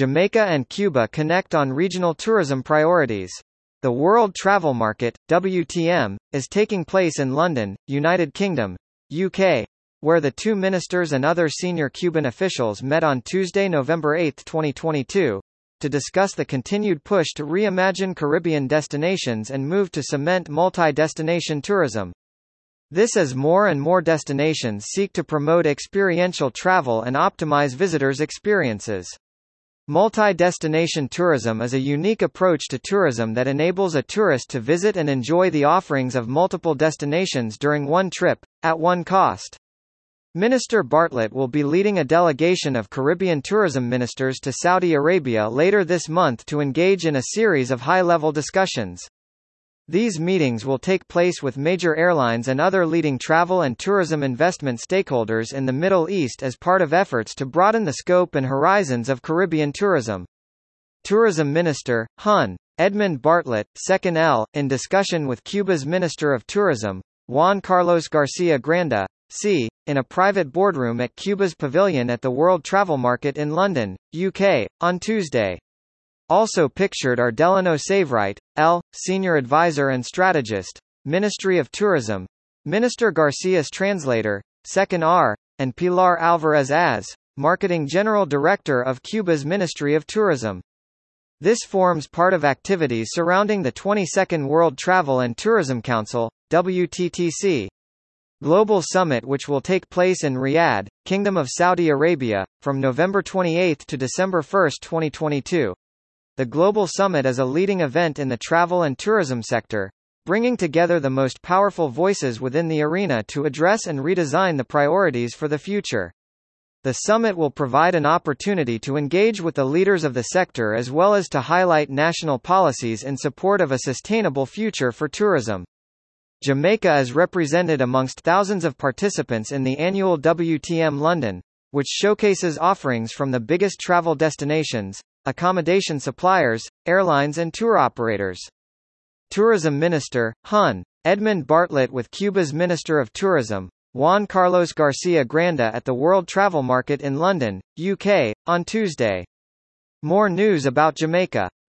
Jamaica and Cuba connect on regional tourism priorities. The World Travel Market, WTM, is taking place in London, United Kingdom, UK, where the two ministers and other senior Cuban officials met on Tuesday, November 8, 2022, to discuss the continued push to reimagine Caribbean destinations and move to cement multi-destination tourism. This as more and more destinations seek to promote experiential travel and optimize visitors' experiences. Multi-destination tourism is a unique approach to tourism that enables a tourist to visit and enjoy the offerings of multiple destinations during one trip, at one cost. Minister Bartlett will be leading a delegation of Caribbean tourism ministers to Saudi Arabia later this month to engage in a series of high-level discussions. These meetings will take place with major airlines and other leading travel and tourism investment stakeholders in the Middle East as part of efforts to broaden the scope and horizons of Caribbean tourism. Tourism Minister, Hun. Edmund Bartlett, 2nd L., in discussion with Cuba's Minister of Tourism, Juan Carlos Garcia Granda, C., in a private boardroom at Cuba's pavilion at the World Travel Market in London, UK, on Tuesday. Also pictured are Delano Seiveright, L., Senior Advisor and Strategist, Ministry of Tourism, Minister Garcia's Translator, 2nd R., and Pilar Alvarez Azze, Marketing General Director of Cuba's Ministry of Tourism. This forms part of activities surrounding the 22nd World Travel and Tourism Council, WTTC, Global Summit which will take place in Riyadh, Kingdom of Saudi Arabia, from November 28 to December 1, 2022. The Global Summit is a leading event in the travel and tourism sector, bringing together the most powerful voices within the arena to address and redesign the priorities for the future. The summit will provide an opportunity to engage with the leaders of the sector as well as to highlight national policies in support of a sustainable future for tourism. Jamaica is represented amongst thousands of participants in the annual WTM London, which showcases offerings from the biggest travel destinations, accommodation suppliers, airlines and tour operators. Tourism Minister, Hun. Edmund Bartlett with Cuba's Minister of Tourism, Juan Carlos Garcia Granda at the World Travel Market in London, UK, on Tuesday. More news about Jamaica